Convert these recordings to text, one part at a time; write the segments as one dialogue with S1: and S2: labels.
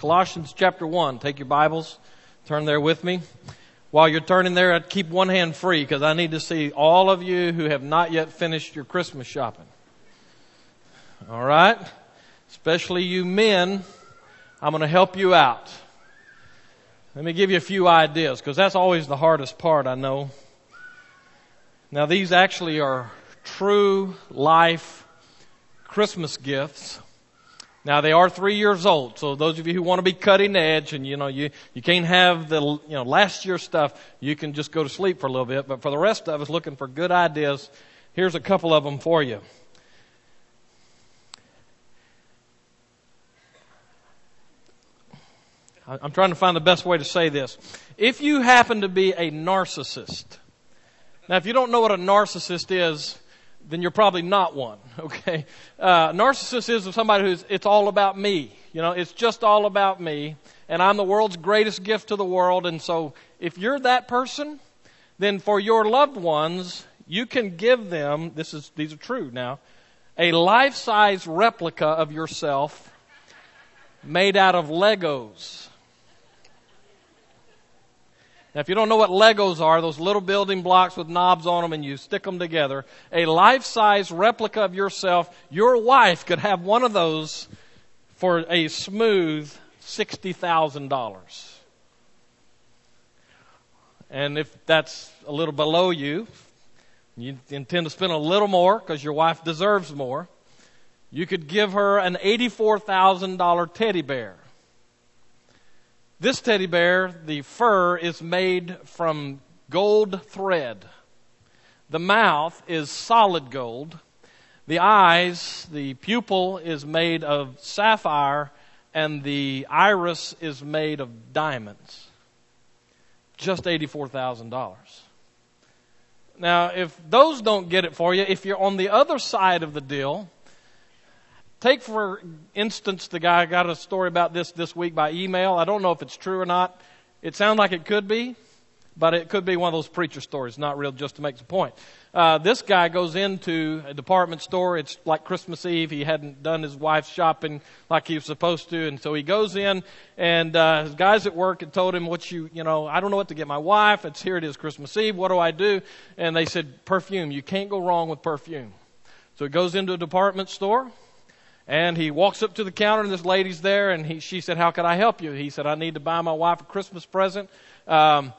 S1: Colossians chapter 1. Take your Bibles, turn there with me. While you're turning there, I'd keep one hand free because I need to see all of you who have not yet finished your Christmas shopping. All right? Especially you men, I'm going to help you out. Let me give you a few ideas because that's always the hardest part, I know. Now, these actually are true life Christmas gifts now they are three years old, so those of you who want to be cutting edge and you know you, you can't have the you know last year stuff, you can just go to sleep for a little bit. But for the rest of us looking for good ideas, here's a couple of them for you. I'm trying to find the best way to say this. If you happen to be a narcissist, now if you don't know what a narcissist is, then you're probably not one. Okay, uh, narcissist is somebody who's it's all about me. You know, it's just all about me, and I'm the world's greatest gift to the world. And so, if you're that person, then for your loved ones, you can give them. This is these are true now. A life-size replica of yourself made out of Legos. Now, if you don't know what Legos are, those little building blocks with knobs on them and you stick them together, a life size replica of yourself, your wife could have one of those for a smooth $60,000. And if that's a little below you, you intend to spend a little more because your wife deserves more, you could give her an $84,000 teddy bear. This teddy bear, the fur is made from gold thread. The mouth is solid gold. The eyes, the pupil is made of sapphire, and the iris is made of diamonds. Just $84,000. Now, if those don't get it for you, if you're on the other side of the deal, Take, for instance, the guy got a story about this this week by email. I don't know if it's true or not. It sounds like it could be, but it could be one of those preacher stories, not real, just to make the point. Uh, this guy goes into a department store. It's like Christmas Eve. He hadn't done his wife's shopping like he was supposed to, and so he goes in, and uh, his guys at work had told him, "What you, you know, I don't know what to get my wife. It's here. It is Christmas Eve. What do I do?" And they said, "Perfume. You can't go wrong with perfume." So he goes into a department store and he walks up to the counter, and this lady's there, and he, she said, "How can I help you?" He said, "I need to buy my wife a Christmas present." Um,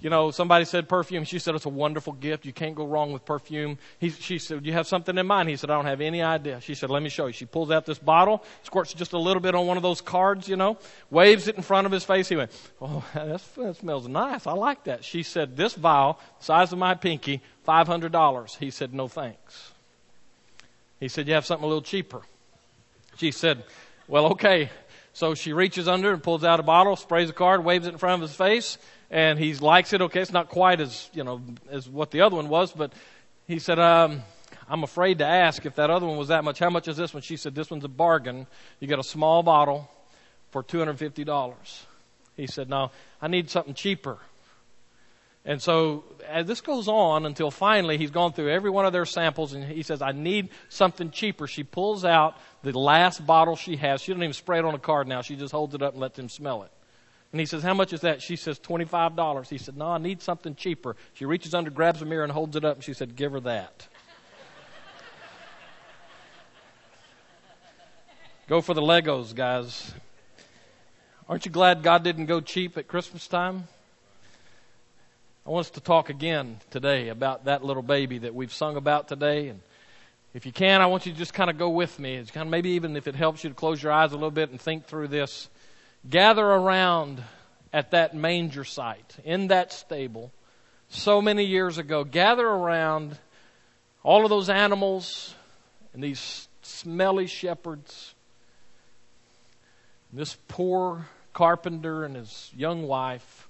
S1: you know, somebody said perfume. She said, it's a wonderful gift. You can't go wrong with perfume. He, she said, you have something in mind? He said, I don't have any idea. She said, let me show you. She pulls out this bottle, squirts just a little bit on one of those cards, you know, waves it in front of his face. He went, oh, that smells nice. I like that. She said, this vial, size of my pinky, $500. He said, no thanks. He said, you have something a little cheaper. She said, Well, okay. So she reaches under and pulls out a bottle, sprays a card, waves it in front of his face, and he likes it. Okay, it's not quite as, you know, as what the other one was, but he said, um, I'm afraid to ask if that other one was that much. How much is this one? She said, This one's a bargain. You get a small bottle for $250. He said, No, I need something cheaper. And so as this goes on until finally he's gone through every one of their samples and he says, I need something cheaper. She pulls out the last bottle she has. She doesn't even spray it on a card now. She just holds it up and lets him smell it. And he says, How much is that? She says, $25. He said, No, I need something cheaper. She reaches under, grabs a mirror, and holds it up. And she said, Give her that. go for the Legos, guys. Aren't you glad God didn't go cheap at Christmas time? I want us to talk again today about that little baby that we've sung about today. And if you can, I want you to just kind of go with me. It's kind of maybe even if it helps you to close your eyes a little bit and think through this. Gather around at that manger site, in that stable, so many years ago. Gather around all of those animals and these smelly shepherds. This poor carpenter and his young wife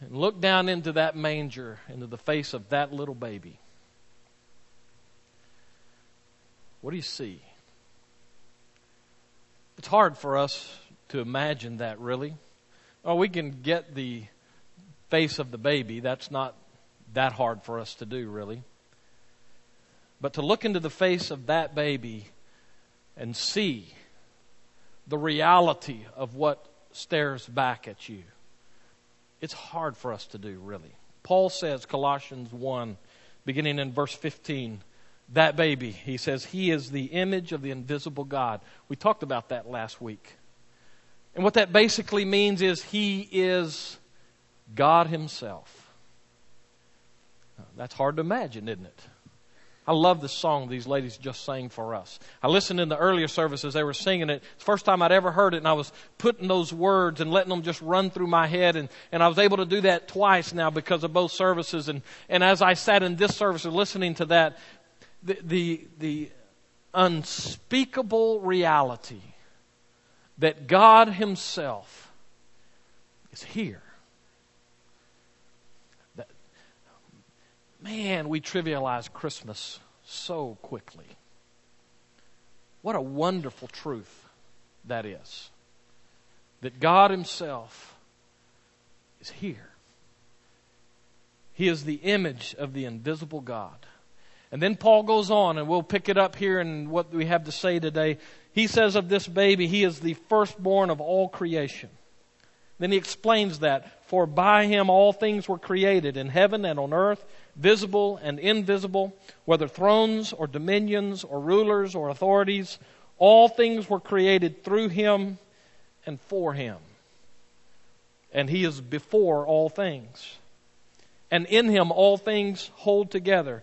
S1: and look down into that manger, into the face of that little baby. What do you see? It's hard for us to imagine that, really. Oh, we can get the face of the baby. That's not that hard for us to do, really. But to look into the face of that baby and see the reality of what stares back at you. It's hard for us to do, really. Paul says, Colossians 1, beginning in verse 15, that baby, he says, he is the image of the invisible God. We talked about that last week. And what that basically means is he is God himself. That's hard to imagine, isn't it? I love the song these ladies just sang for us. I listened in the earlier services, they were singing it. It's the first time I'd ever heard it, and I was putting those words and letting them just run through my head. And, and I was able to do that twice now because of both services. And, and as I sat in this service listening to that, the, the, the unspeakable reality that God Himself is here. That, man, we trivialize Christmas so quickly. What a wonderful truth that is. That God Himself is here. He is the image of the invisible God. And then Paul goes on, and we'll pick it up here in what we have to say today. He says of this baby, he is the firstborn of all creation. Then he explains that, for by him all things were created in heaven and on earth, visible and invisible, whether thrones or dominions or rulers or authorities, all things were created through him and for him. And he is before all things. And in him all things hold together.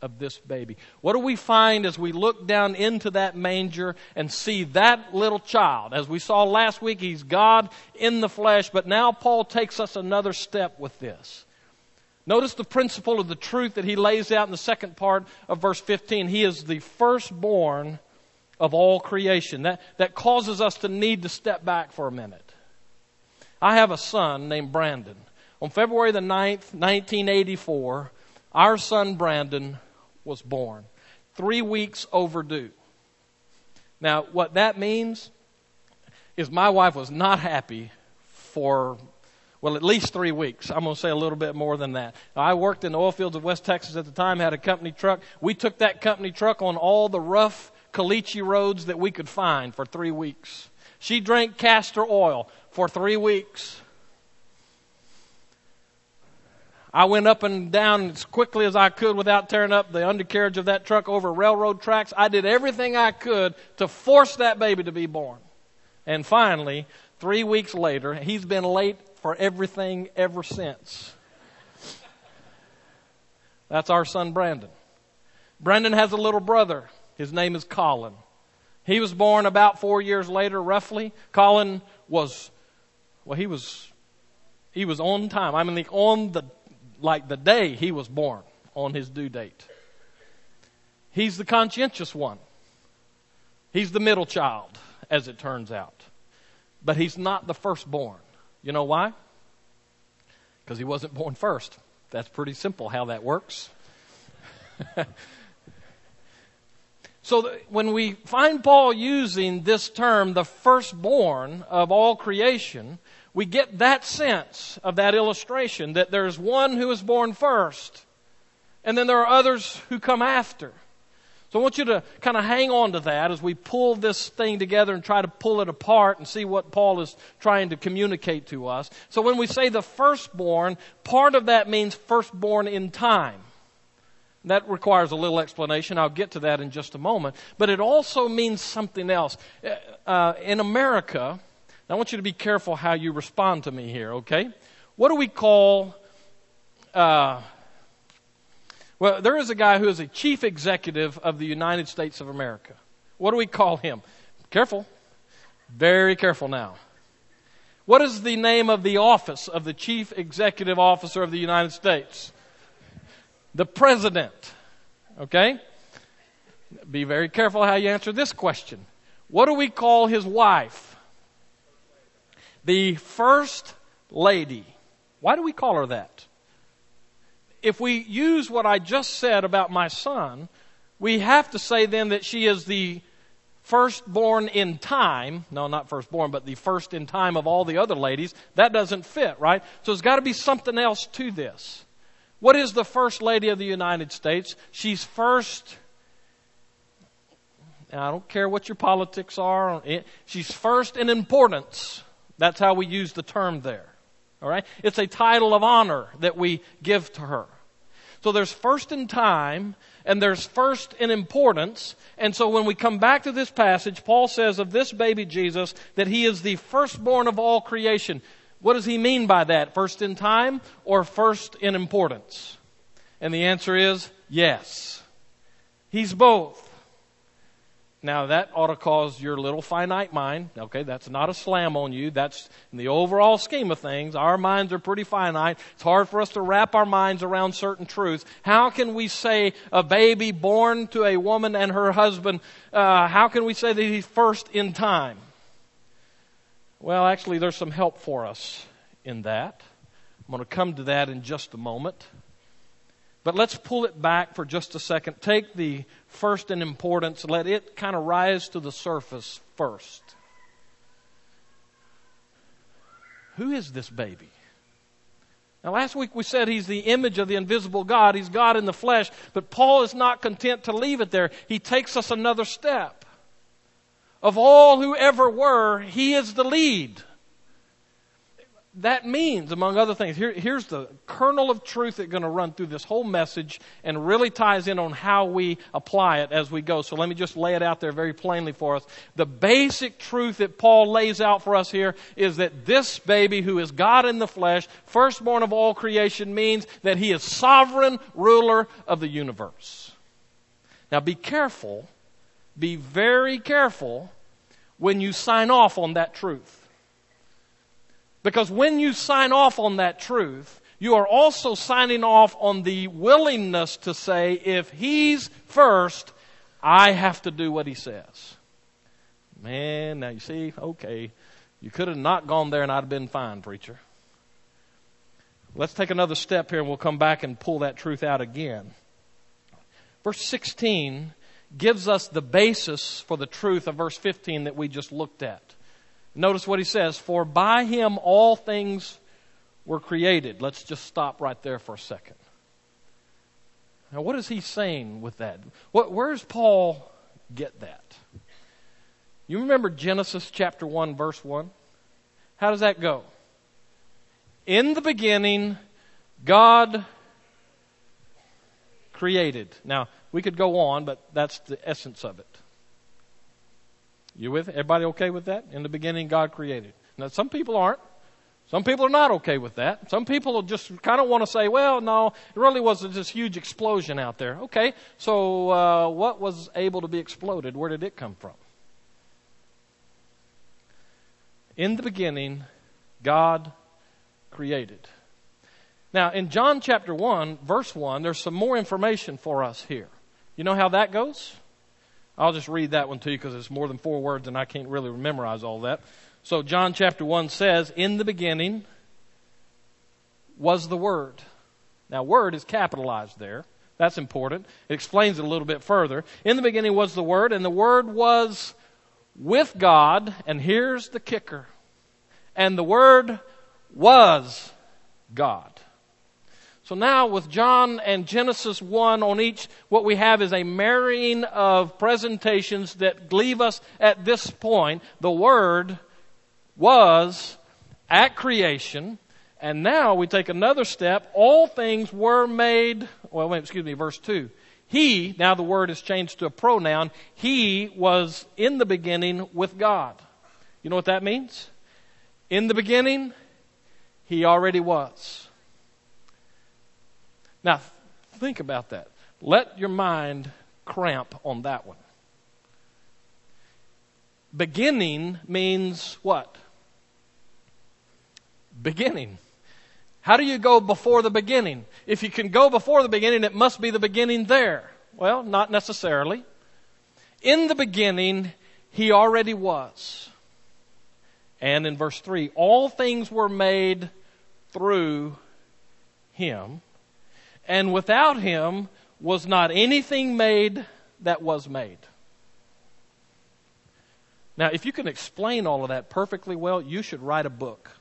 S1: of this baby. What do we find as we look down into that manger and see that little child? As we saw last week, he's God in the flesh, but now Paul takes us another step with this. Notice the principle of the truth that he lays out in the second part of verse 15. He is the firstborn of all creation. That, that causes us to need to step back for a minute. I have a son named Brandon. On February the 9th, 1984, our son Brandon was born. Three weeks overdue. Now, what that means is my wife was not happy for, well, at least three weeks. I'm going to say a little bit more than that. I worked in the oil fields of West Texas at the time, had a company truck. We took that company truck on all the rough caliche roads that we could find for three weeks. She drank castor oil for three weeks. I went up and down as quickly as I could without tearing up the undercarriage of that truck over railroad tracks. I did everything I could to force that baby to be born. And finally, three weeks later, he's been late for everything ever since. That's our son Brandon. Brandon has a little brother. His name is Colin. He was born about four years later, roughly. Colin was, well, he was, he was on time. I mean, on the like the day he was born on his due date. He's the conscientious one. He's the middle child, as it turns out. But he's not the firstborn. You know why? Because he wasn't born first. That's pretty simple how that works. so when we find Paul using this term, the firstborn of all creation, we get that sense of that illustration that there's one who is born first, and then there are others who come after. So I want you to kind of hang on to that as we pull this thing together and try to pull it apart and see what Paul is trying to communicate to us. So when we say the firstborn, part of that means firstborn in time. That requires a little explanation. I'll get to that in just a moment. But it also means something else. Uh, in America, now, I want you to be careful how you respond to me here, okay? What do we call. Uh, well, there is a guy who is a chief executive of the United States of America. What do we call him? Careful. Very careful now. What is the name of the office of the chief executive officer of the United States? The president. Okay? Be very careful how you answer this question. What do we call his wife? The first lady. Why do we call her that? If we use what I just said about my son, we have to say then that she is the firstborn in time. No, not firstborn, but the first in time of all the other ladies. That doesn't fit, right? So there's got to be something else to this. What is the first lady of the United States? She's first. I don't care what your politics are. She's first in importance. That's how we use the term there. All right? It's a title of honor that we give to her. So there's first in time and there's first in importance. And so when we come back to this passage, Paul says of this baby Jesus that he is the firstborn of all creation. What does he mean by that? First in time or first in importance? And the answer is yes. He's both. Now that ought to cause your little finite mind, okay, that's not a slam on you. That's in the overall scheme of things. Our minds are pretty finite. It's hard for us to wrap our minds around certain truths. How can we say a baby born to a woman and her husband, uh, how can we say that he's first in time? Well, actually, there's some help for us in that. I'm going to come to that in just a moment. But let's pull it back for just a second. Take the first in importance, let it kind of rise to the surface first. Who is this baby? Now, last week we said he's the image of the invisible God. He's God in the flesh. But Paul is not content to leave it there. He takes us another step. Of all who ever were, he is the lead. That means, among other things, here, here's the kernel of truth that's going to run through this whole message and really ties in on how we apply it as we go. So let me just lay it out there very plainly for us. The basic truth that Paul lays out for us here is that this baby who is God in the flesh, firstborn of all creation, means that he is sovereign ruler of the universe. Now be careful be very careful when you sign off on that truth. Because when you sign off on that truth, you are also signing off on the willingness to say, if he's first, I have to do what he says. Man, now you see, okay, you could have not gone there and I'd have been fine, preacher. Let's take another step here and we'll come back and pull that truth out again. Verse 16 gives us the basis for the truth of verse 15 that we just looked at. Notice what he says, for by him all things were created. Let's just stop right there for a second. Now, what is he saying with that? What, where does Paul get that? You remember Genesis chapter 1, verse 1? How does that go? In the beginning, God created. Now, we could go on, but that's the essence of it. You with everybody okay with that? In the beginning, God created. Now, some people aren't. Some people are not okay with that. Some people just kind of want to say, well, no, it really was this huge explosion out there. Okay, so uh, what was able to be exploded? Where did it come from? In the beginning, God created. Now, in John chapter 1, verse 1, there's some more information for us here. You know how that goes? I'll just read that one to you because it's more than four words and I can't really memorize all that. So John chapter 1 says, In the beginning was the Word. Now, Word is capitalized there. That's important. It explains it a little bit further. In the beginning was the Word, and the Word was with God, and here's the kicker. And the Word was God. So now with John and Genesis 1 on each, what we have is a marrying of presentations that leave us at this point. The Word was at creation, and now we take another step. All things were made, well, wait, excuse me, verse 2. He, now the word is changed to a pronoun, he was in the beginning with God. You know what that means? In the beginning, he already was. Now, think about that. Let your mind cramp on that one. Beginning means what? Beginning. How do you go before the beginning? If you can go before the beginning, it must be the beginning there. Well, not necessarily. In the beginning, he already was. And in verse 3, all things were made through him, and without him was not anything made that was made. Now, if you can explain all of that perfectly well, you should write a book.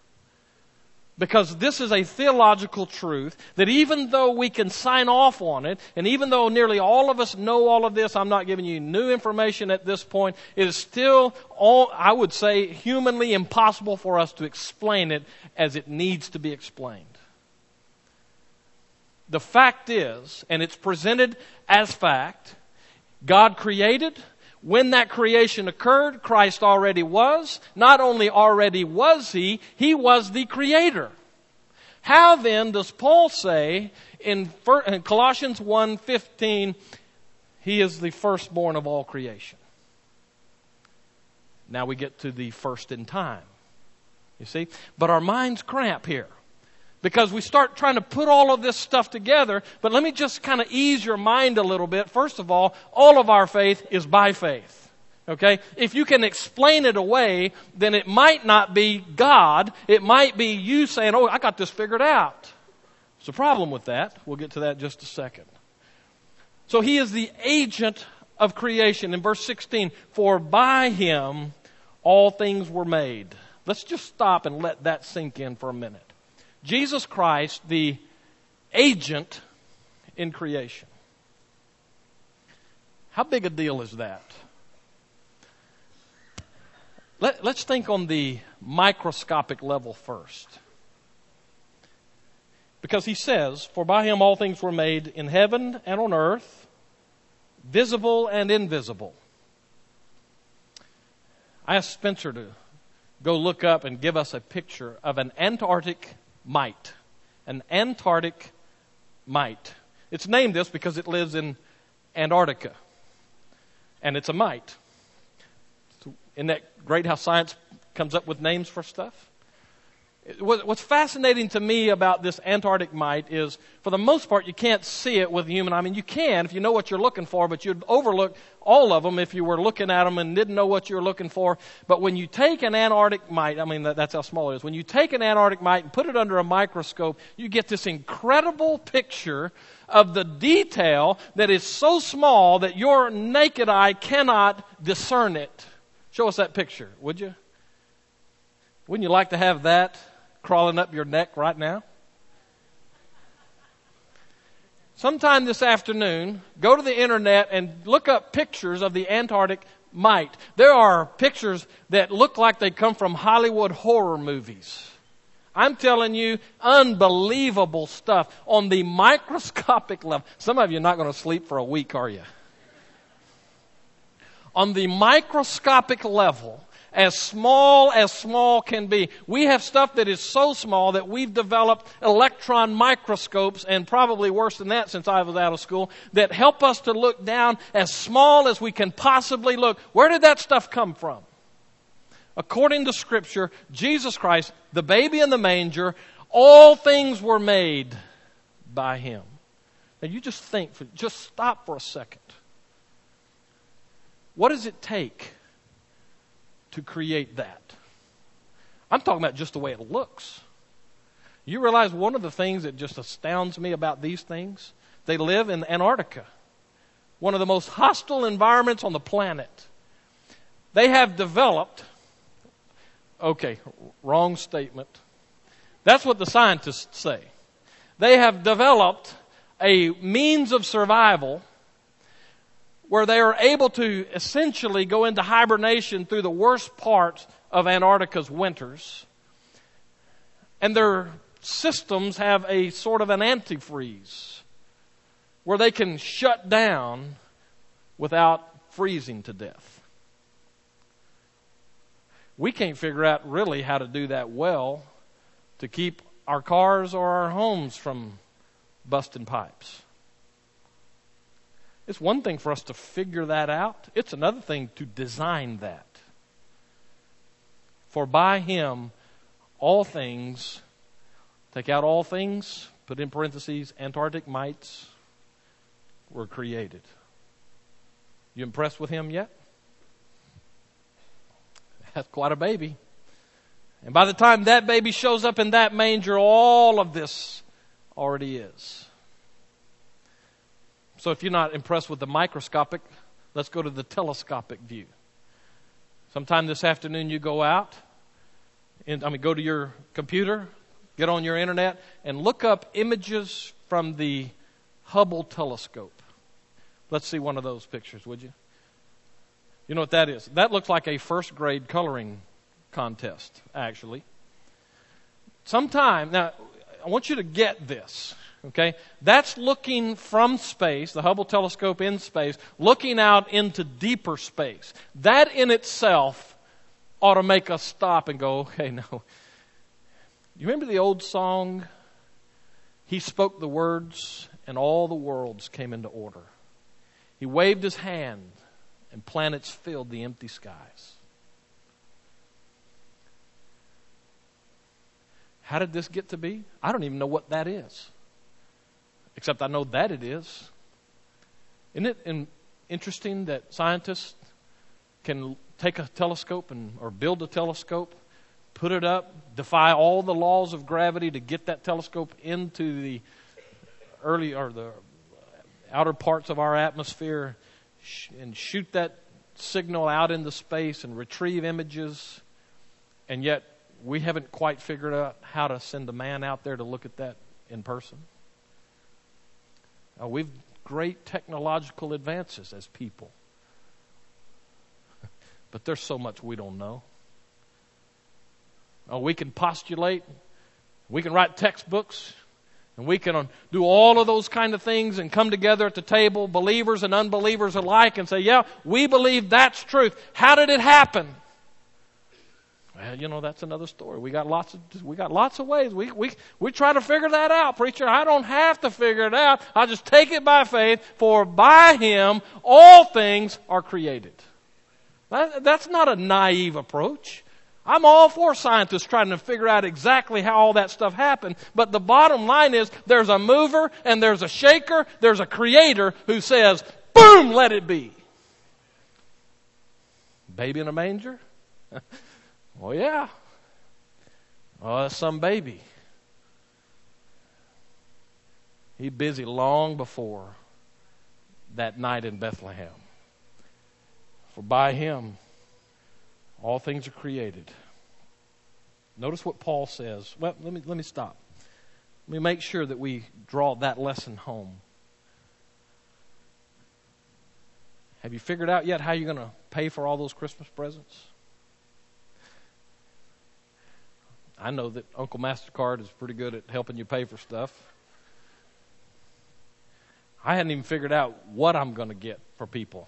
S1: Because this is a theological truth that even though we can sign off on it, and even though nearly all of us know all of this, I'm not giving you new information at this point, it is still all, I would say, humanly impossible for us to explain it as it needs to be explained. The fact is, and it's presented as fact, God created, when that creation occurred, Christ already was. Not only already was he, he was the creator. How then does Paul say in Colossians 1:15 he is the firstborn of all creation? Now we get to the first in time. You see? But our minds cramp here because we start trying to put all of this stuff together. But let me just kind of ease your mind a little bit. First of all, all of our faith is by faith. Okay? If you can explain it away, then it might not be God. It might be you saying, oh, I got this figured out. There's a problem with that. We'll get to that in just a second. So he is the agent of creation. In verse 16, for by him all things were made. Let's just stop and let that sink in for a minute. Jesus Christ, the agent in creation. How big a deal is that? Let, us think on the microscopic level first. Because he says, For by him all things were made in heaven and on earth, visible and invisible. I asked Spencer to go look up and give us a picture of an Antarctic mite. An Antarctic mite. It's named this because it lives in Antarctica. And it's a mite. Isn't that great how science comes up with names for stuff? What's fascinating to me about this Antarctic mite is, for the most part, you can't see it with the human. Eye. I mean, you can if you know what you're looking for, but you'd overlook all of them if you were looking at them and didn't know what you were looking for. But when you take an Antarctic mite, I mean, that's how small it is. When you take an Antarctic mite and put it under a microscope, you get this incredible picture of the detail that is so small that your naked eye cannot discern it. Show us that picture, would you? Wouldn't you like to have that crawling up your neck right now? Sometime this afternoon, go to the internet and look up pictures of the Antarctic mite. There are pictures that look like they come from Hollywood horror movies. I'm telling you, unbelievable stuff on the microscopic level. Some of you are not going to sleep for a week, are you? On the microscopic level, as small as small can be. We have stuff that is so small that we've developed electron microscopes, and probably worse than that since I was out of school, that help us to look down as small as we can possibly look. Where did that stuff come from? According to Scripture, Jesus Christ, the baby in the manger, all things were made by Him. Now you just think, for, just stop for a second. What does it take to create that. I'm talking about just the way it looks. You realize one of the things that just astounds me about these things? They live in Antarctica, one of the most hostile environments on the planet. They have developed, okay, wrong statement. That's what the scientists say. They have developed a means of survival where they are able to essentially go into hibernation through the worst part of Antarctica's winters. And their systems have a sort of an antifreeze where they can shut down without freezing to death. We can't figure out really how to do that well to keep our cars or our homes from busting pipes. It's one thing for us to figure that out, it's another thing to design that. For by him, all things, take out all things, put in parentheses, Antarctic mites, were created. You impressed with him yet? That's quite a baby. And by the time that baby shows up in that manger, all of this already is. So if you're not impressed with the microscopic, let's go to the telescopic view. Sometime this afternoon you go out, and, I mean, go to your computer, get on your internet, and look up images from the Hubble telescope. Let's see one of those pictures, would you? You know what that is? That looks like a first grade coloring contest, actually. Sometime, now, I want you to get this, okay? That's looking from space, the Hubble telescope in space, looking out into deeper space. That in itself ought to make us stop and go, okay, no. You remember the old song? He spoke the words, and all the worlds came into order. He waved his hand, and planets filled the empty skies. How did this get to be? I don't even know what that is. Except I know that it is. Isn't it interesting that scientists can take a telescope and, or build a telescope, put it up, defy all the laws of gravity to get that telescope into the early or the outer parts of our atmosphere and shoot that signal out into space and retrieve images, and yet we haven't quite figured out how to send a man out there to look at that in person. Uh, we've great technological advances as people, but there's so much we don't know. Uh, we can postulate, we can write textbooks, and we can do all of those kind of things and come together at the table, believers and unbelievers alike, and say, Yeah, we believe that's truth. How did it happen? Well, you know, that's another story. We got lots of, we got lots of ways. We, we, we try to figure that out, preacher. I don't have to figure it out. I just take it by faith, for by Him all things are created. That, that's not a naive approach. I'm all for scientists trying to figure out exactly how all that stuff happened. But the bottom line is there's a mover and there's a shaker, there's a creator who says, boom, let it be. Baby in a manger? Well, yeah. Oh, that's some baby. He busy long before that night in Bethlehem. For by him all things are created. Notice what Paul says. Well, let me let me stop. Let me make sure that we draw that lesson home. Have you figured out yet how you're going to pay for all those Christmas presents? I know that Uncle MasterCard is pretty good at helping you pay for stuff. I hadn't even figured out what I'm going to get for people.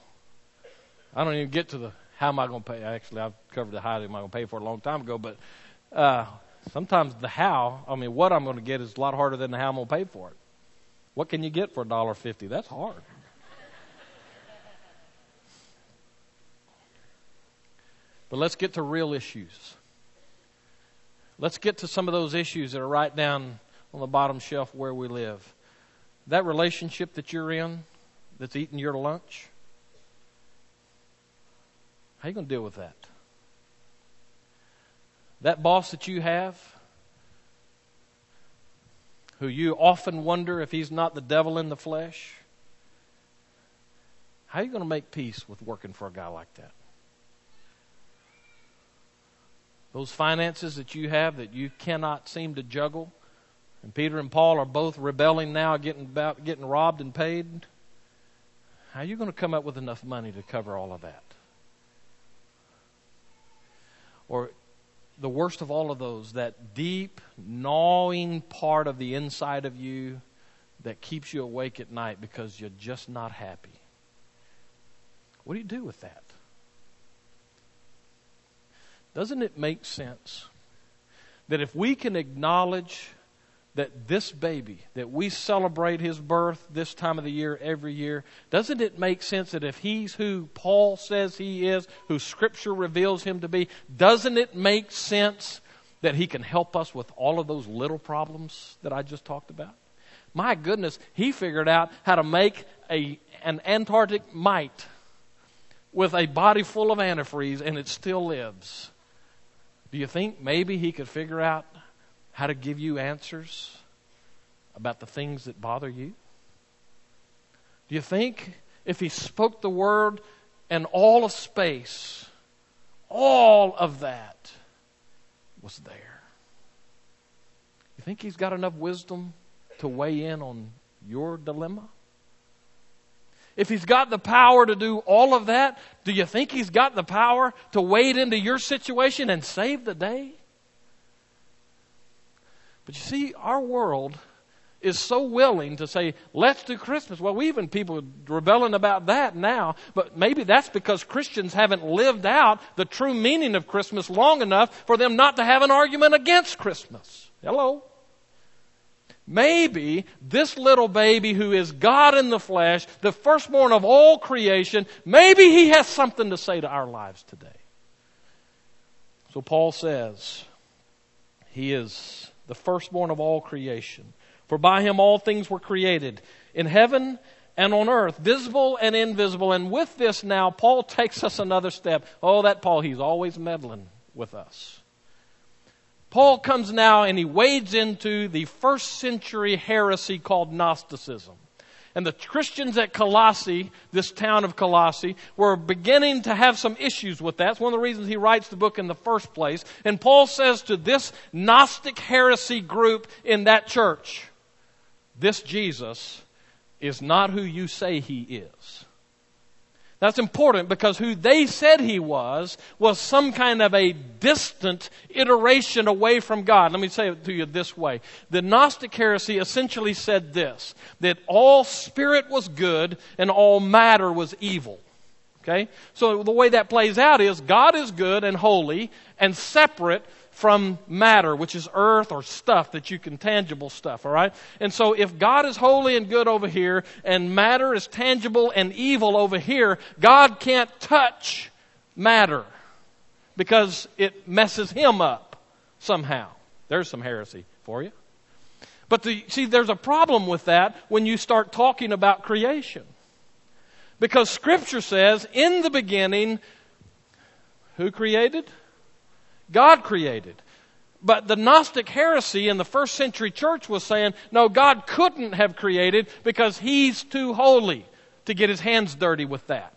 S1: I don't even get to the how am I going to pay. Actually, I've covered the how am I going to pay for a long time ago, but uh, sometimes the how, I mean, what I'm going to get is a lot harder than the how I'm going to pay for it. What can you get for a dollar fifty? That's hard. but let's get to real issues. Let's get to some of those issues that are right down on the bottom shelf where we live. That relationship that you're in that's eating your lunch, how are you going to deal with that? That boss that you have, who you often wonder if he's not the devil in the flesh, how are you going to make peace with working for a guy like that? Those finances that you have that you cannot seem to juggle. And Peter and Paul are both rebelling now, getting about getting robbed and paid. How are you going to come up with enough money to cover all of that? Or the worst of all of those, that deep, gnawing part of the inside of you that keeps you awake at night because you're just not happy. What do you do with that? Doesn't it make sense that if we can acknowledge that this baby, that we celebrate his birth this time of the year every year, doesn't it make sense that if he's who Paul says he is, who Scripture reveals him to be, doesn't it make sense that he can help us with all of those little problems that I just talked about? My goodness, he figured out how to make a, an Antarctic mite with a body full of antifreeze and it still lives. Do you think maybe he could figure out how to give you answers about the things that bother you? Do you think if he spoke the word and all of space, all of that was there? You think he's got enough wisdom to weigh in on your dilemma? If he's got the power to do all of that, do you think he's got the power to wade into your situation and save the day? But you see, our world is so willing to say, let's do Christmas. Well, we even people rebelling about that now, but maybe that's because Christians haven't lived out the true meaning of Christmas long enough for them not to have an argument against Christmas. Hello? Maybe this little baby who is God in the flesh, the firstborn of all creation, maybe he has something to say to our lives today. So Paul says, He is the firstborn of all creation. For by him all things were created, in heaven and on earth, visible and invisible. And with this now, Paul takes us another step. Oh, that Paul, he's always meddling with us. Paul comes now and he wades into the first century heresy called Gnosticism. And the Christians at Colossae, this town of Colossae, were beginning to have some issues with that. It's one of the reasons he writes the book in the first place. And Paul says to this Gnostic heresy group in that church, this Jesus is not who you say he is. That's important because who they said he was was some kind of a distant iteration away from God. Let me say it to you this way. The Gnostic heresy essentially said this, that all spirit was good and all matter was evil. Okay? So the way that plays out is God is good and holy and separate from matter, which is earth or stuff that you can, tangible stuff, all right? And so if God is holy and good over here, and matter is tangible and evil over here, God can't touch matter because it messes him up somehow. There's some heresy for you. But the, see, there's a problem with that when you start talking about creation. Because Scripture says, in the beginning, who created? God created. But the Gnostic heresy in the first century church was saying, no, God couldn't have created because He's too holy to get His hands dirty with that.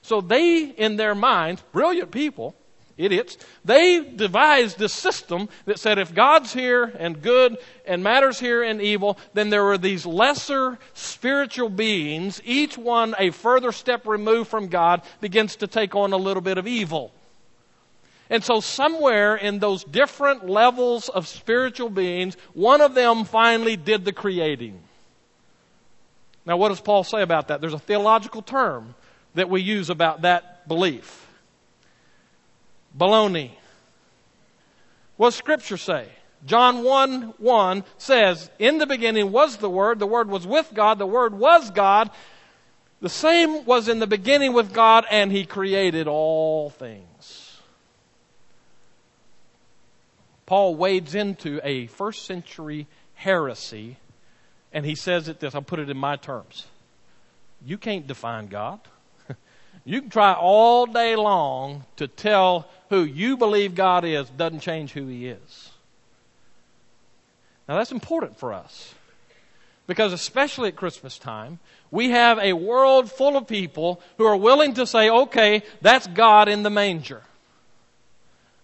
S1: So they, in their minds, brilliant people, idiots, they devised a system that said if God's here and good and matter's here and evil, then there are these lesser spiritual beings, each one a further step removed from God, begins to take on a little bit of evil. And so, somewhere in those different levels of spiritual beings, one of them finally did the creating. Now, what does Paul say about that? There's a theological term that we use about that belief baloney. What does Scripture say? John 1 1 says, In the beginning was the Word, the Word was with God, the Word was God. The same was in the beginning with God, and He created all things. Paul wades into a first century heresy and he says it this I'll put it in my terms. You can't define God. you can try all day long to tell who you believe God is, doesn't change who he is. Now that's important for us. Because especially at Christmas time, we have a world full of people who are willing to say, okay, that's God in the manger.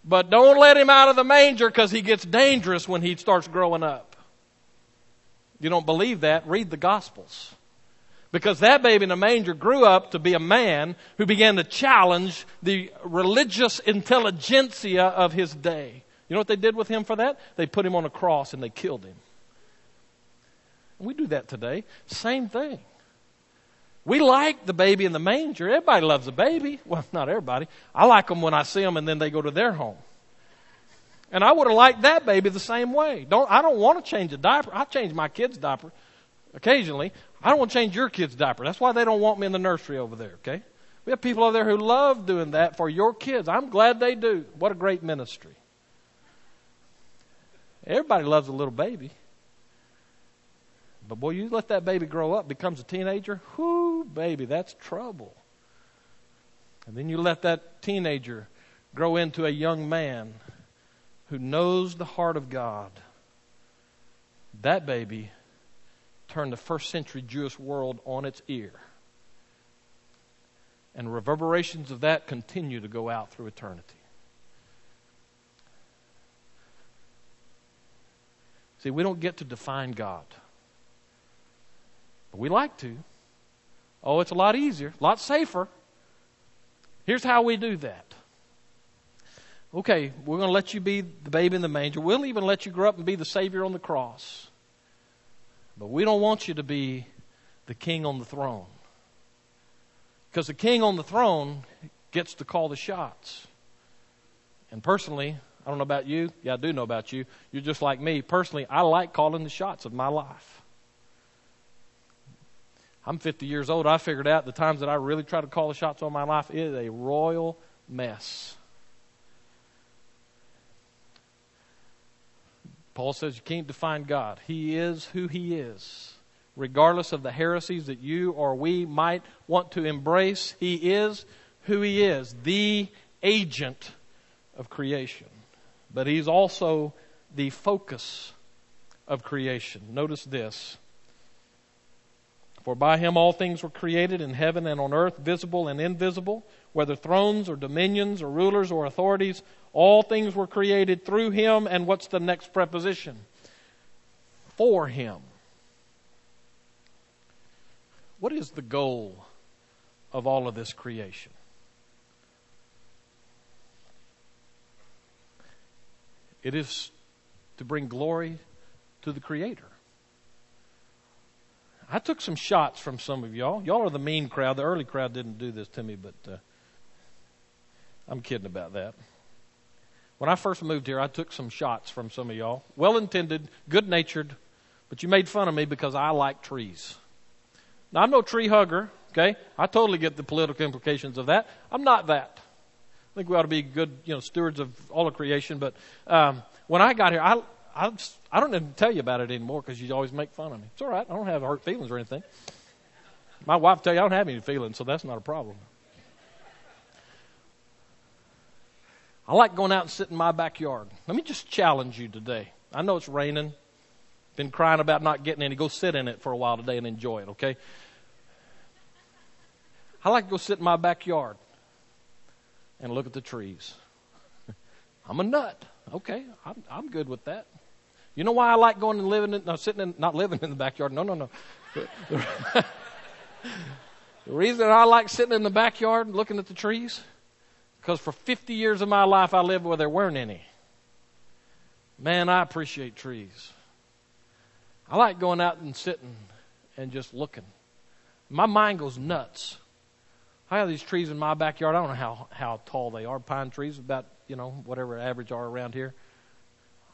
S1: But don't let him out of the manger because he gets dangerous when he starts growing up. You don't believe that? Read the Gospels. Because that baby in the manger grew up to be a man who began to challenge the religious intelligentsia of his day. You know what they did with him for that? They put him on a cross and they killed him. We do that today. Same thing. We like the baby in the manger. Everybody loves a baby. Well, not everybody. I like them when I see them and then they go to their home. And I would have liked that baby the same way. Don't, I don't want to change a diaper. I change my kid's diaper occasionally. I don't want to change your kid's diaper. That's why they don't want me in the nursery over there, okay? We have people over there who love doing that for your kids. I'm glad they do. What a great ministry. Everybody loves a little baby. But boy, you let that baby grow up, becomes a teenager, whoo, baby, that's trouble. And then you let that teenager grow into a young man, who knows the heart of God, that baby turned the first century Jewish world on its ear. And reverberations of that continue to go out through eternity. See, we don't get to define God. But we like to. Oh, it's a lot easier, a lot safer. Here's how we do that. Okay, we're going to let you be the baby in the manger. We'll even let you grow up and be the Savior on the cross. But we don't want you to be the king on the throne. Because the king on the throne gets to call the shots. And personally, I don't know about you. Yeah, I do know about you. You're just like me. Personally, I like calling the shots of my life. I'm 50 years old. I figured out the times that I really try to call the shots on my life is a royal mess. Paul says you can't define God. He is who He is. Regardless of the heresies that you or we might want to embrace, He is who He is, the agent of creation. But He's also the focus of creation. Notice this. For by him all things were created in heaven and on earth, visible and invisible, whether thrones or dominions or rulers or authorities, all things were created through him. And what's the next preposition? For him. What is the goal of all of this creation? It is to bring glory to the Creator. I took some shots from some of y'all. Y'all are the mean crowd. The early crowd didn't do this to me, but uh, I'm kidding about that. When I first moved here, I took some shots from some of y'all. Well intended, good natured, but you made fun of me because I like trees. Now, I'm no tree hugger, okay? I totally get the political implications of that. I'm not that. I think we ought to be good, you know, stewards of all of creation. But um, when I got here, I, I, don't even tell you about it anymore because you always make fun of me. It's all right. I don't have hurt feelings or anything. My wife tell you I don't have any feelings, so that's not a problem. I like going out and sitting in my backyard. Let me just challenge you today. I know it's raining. Been crying about not getting any. Go sit in it for a while today and enjoy it, okay? I like to go sit in my backyard and look at the trees. I'm a nut. Okay, I'm, I'm good with that. You know why I like going and living in, no, sitting in, not living in the backyard. No, no, no. the reason I like sitting in the backyard and looking at the trees, because for 50 years of my life I lived where there weren't any. Man, I appreciate trees. I like going out and sitting and just looking. My mind goes nuts. I have these trees in my backyard. I don't know how, how tall they are. Pine trees, about, you know, whatever average are around here.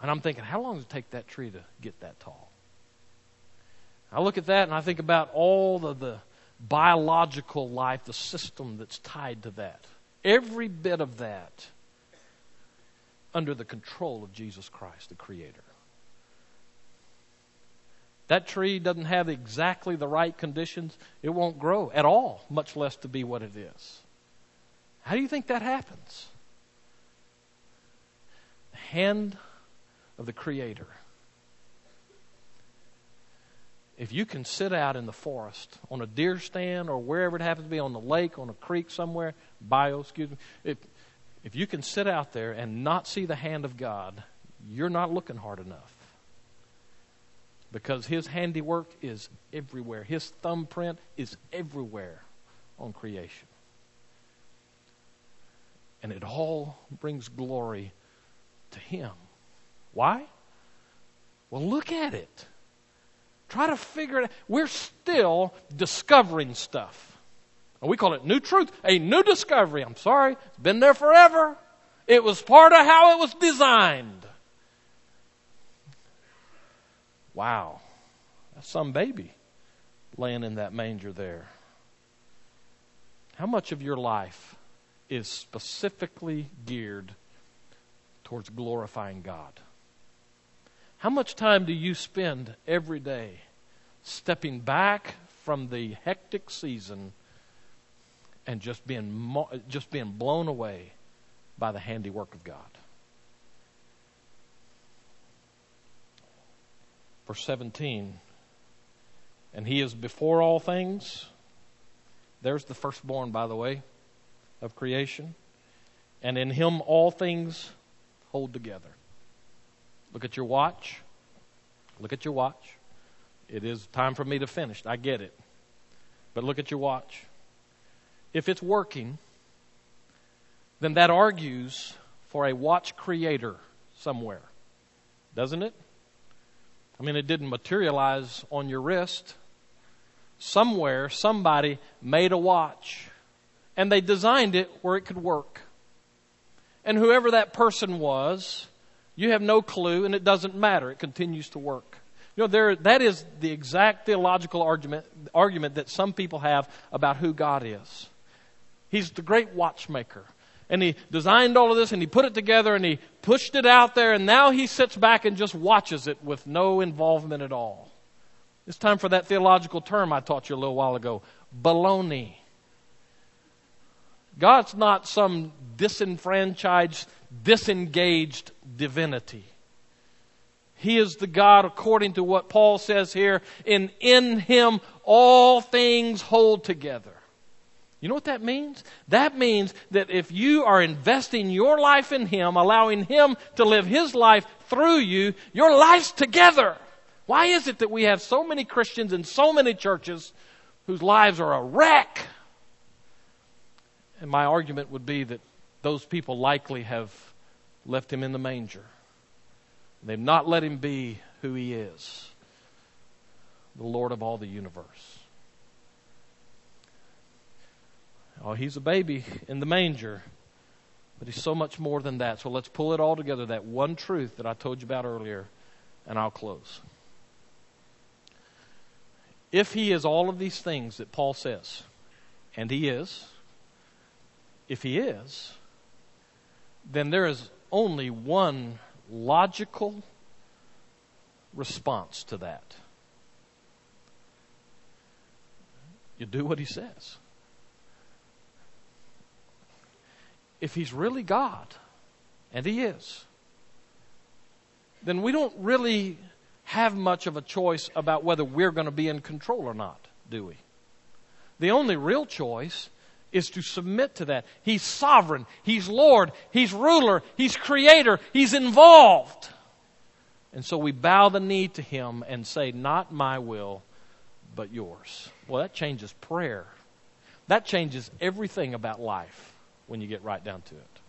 S1: And I'm thinking, how long does it take that tree to get that tall? I look at that and I think about all the, the biological life, the system that's tied to that. Every bit of that under the control of Jesus Christ, the Creator. That tree doesn't have exactly the right conditions, it won't grow at all, much less to be what it is. How do you think that happens? The hand of the Creator. If you can sit out in the forest, on a deer stand, or wherever it happens to be, on the lake, on a creek somewhere, bio, excuse me, if, if you can sit out there and not see the hand of God, you're not looking hard enough because his handiwork is everywhere. His thumbprint is everywhere on creation. And it all brings glory to him. Why? Well, look at it. Try to figure it out. We're still discovering stuff. And we call it new truth, a new discovery. I'm sorry, it's been there forever. It was part of how it was designed. Wow. That's some baby laying in that manger there. How much of your life is specifically geared towards glorifying God? How much time do you spend every day stepping back from the hectic season and just being, just being blown away by the handiwork of God? Verse 17, and he is before all things. There's the firstborn, by the way, of creation. And in him all things hold together. Look at your watch. Look at your watch. It is time for me to finish. I get it. But look at your watch. If it's working, then that argues for a watch creator somewhere, doesn't it? I mean, it didn't materialize on your wrist. Somewhere, somebody made a watch and they designed it where it could work. And whoever that person was, you have no clue and it doesn't matter. It continues to work. You know, there, that is the exact theological argument, argument that some people have about who God is. He's the great watchmaker. And he designed all of this and he put it together and he pushed it out there and now he sits back and just watches it with no involvement at all. It's time for that theological term I taught you a little while ago baloney. God's not some disenfranchised, disengaged divinity. He is the God according to what Paul says here, and in him all things hold together. You know what that means? That means that if you are investing your life in Him, allowing Him to live His life through you, your life's together. Why is it that we have so many Christians in so many churches whose lives are a wreck? And my argument would be that those people likely have left Him in the manger. They've not let Him be who He is the Lord of all the universe. Oh, he's a baby in the manger, but he's so much more than that. So let's pull it all together that one truth that I told you about earlier, and I'll close. If he is all of these things that Paul says, and he is, if he is, then there is only one logical response to that. You do what he says. if he's really God, and he is, then we don't really have much of a choice about whether we're going to be in control or not, do we? The only real choice is to submit to that. He's sovereign. He's Lord. He's ruler. He's creator. He's involved. And so we bow the knee to Him and say, Not my will, but yours. Well, that changes prayer. That changes everything about life when you get right down to it.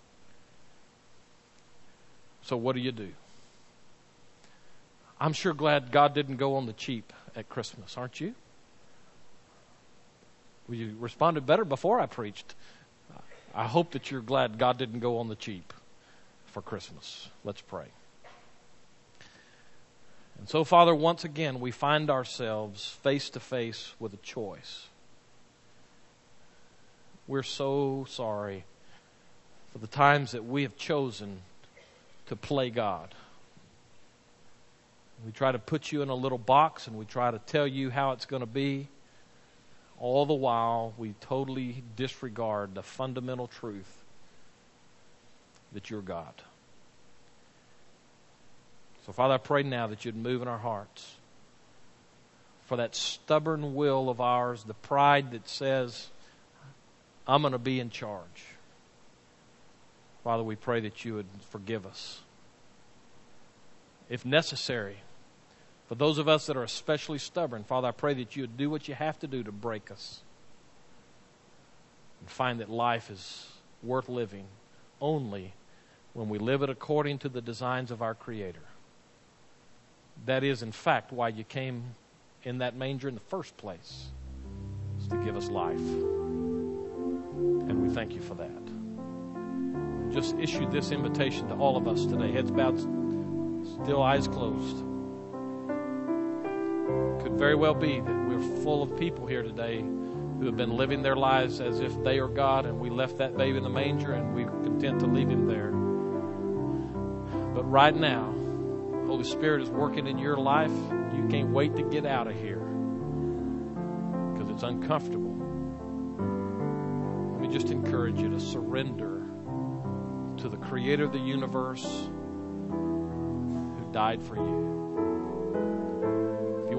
S1: So, what do you do? I'm sure glad God didn't go on the cheap at Christmas, aren't you? You responded better before I preached. I hope that you're glad God didn't go on the cheap for Christmas. Let's pray. And so, Father, once again, we find ourselves face to face with a choice. We're so sorry for the times that we have chosen to play God. We try to put you in a little box and we try to tell you how it's going to be. All the while, we totally disregard the fundamental truth that you're God. So, Father, I pray now that you'd move in our hearts for that stubborn will of ours, the pride that says, I'm going to be in charge. Father, we pray that you would forgive us. If necessary, for those of us that are especially stubborn, Father, I pray that you would do what you have to do to break us and find that life is worth living only when we live it according to the designs of our Creator. That is, in fact, why you came in that manger in the first place, is to give us life. And we thank you for that. Just issued this invitation to all of us today. Heads bowed, still eyes closed. Could very well be that we're full of people here today who have been living their lives as if they are God and we left that baby in the manger and we're content to leave him there. But right now, Holy Spirit is working in your life. You can't wait to get out of here because it's uncomfortable. Let me just encourage you to surrender to the creator of the universe who died for you.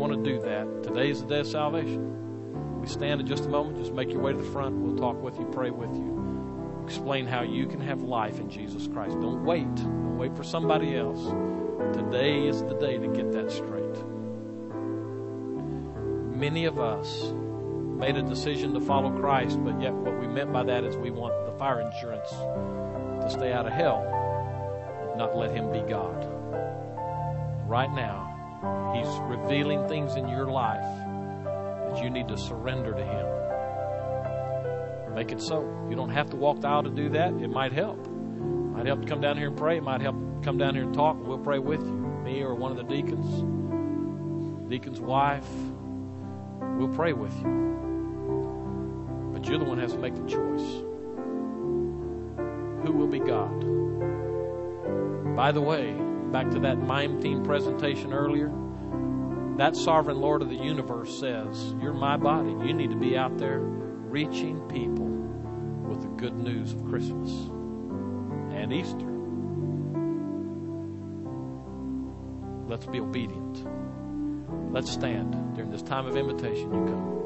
S1: Want to do that, today is the day of salvation. We stand in just a moment. Just make your way to the front. We'll talk with you, pray with you, explain how you can have life in Jesus Christ. Don't wait. Don't wait for somebody else. Today is the day to get that straight. Many of us made a decision to follow Christ, but yet what we meant by that is we want the fire insurance to stay out of hell, not let Him be God. Right now, He's revealing things in your life that you need to surrender to Him. Make it so. You don't have to walk the aisle to do that. It might help. It might help to come down here and pray. It might help come down here and talk. We'll pray with you, me or one of the deacons, deacon's wife. We'll pray with you. But you're the one who has to make the choice. Who will be God? By the way, back to that mime theme presentation earlier, that sovereign Lord of the universe says, You're my body. You need to be out there reaching people with the good news of Christmas and Easter. Let's be obedient. Let's stand during this time of invitation. You come.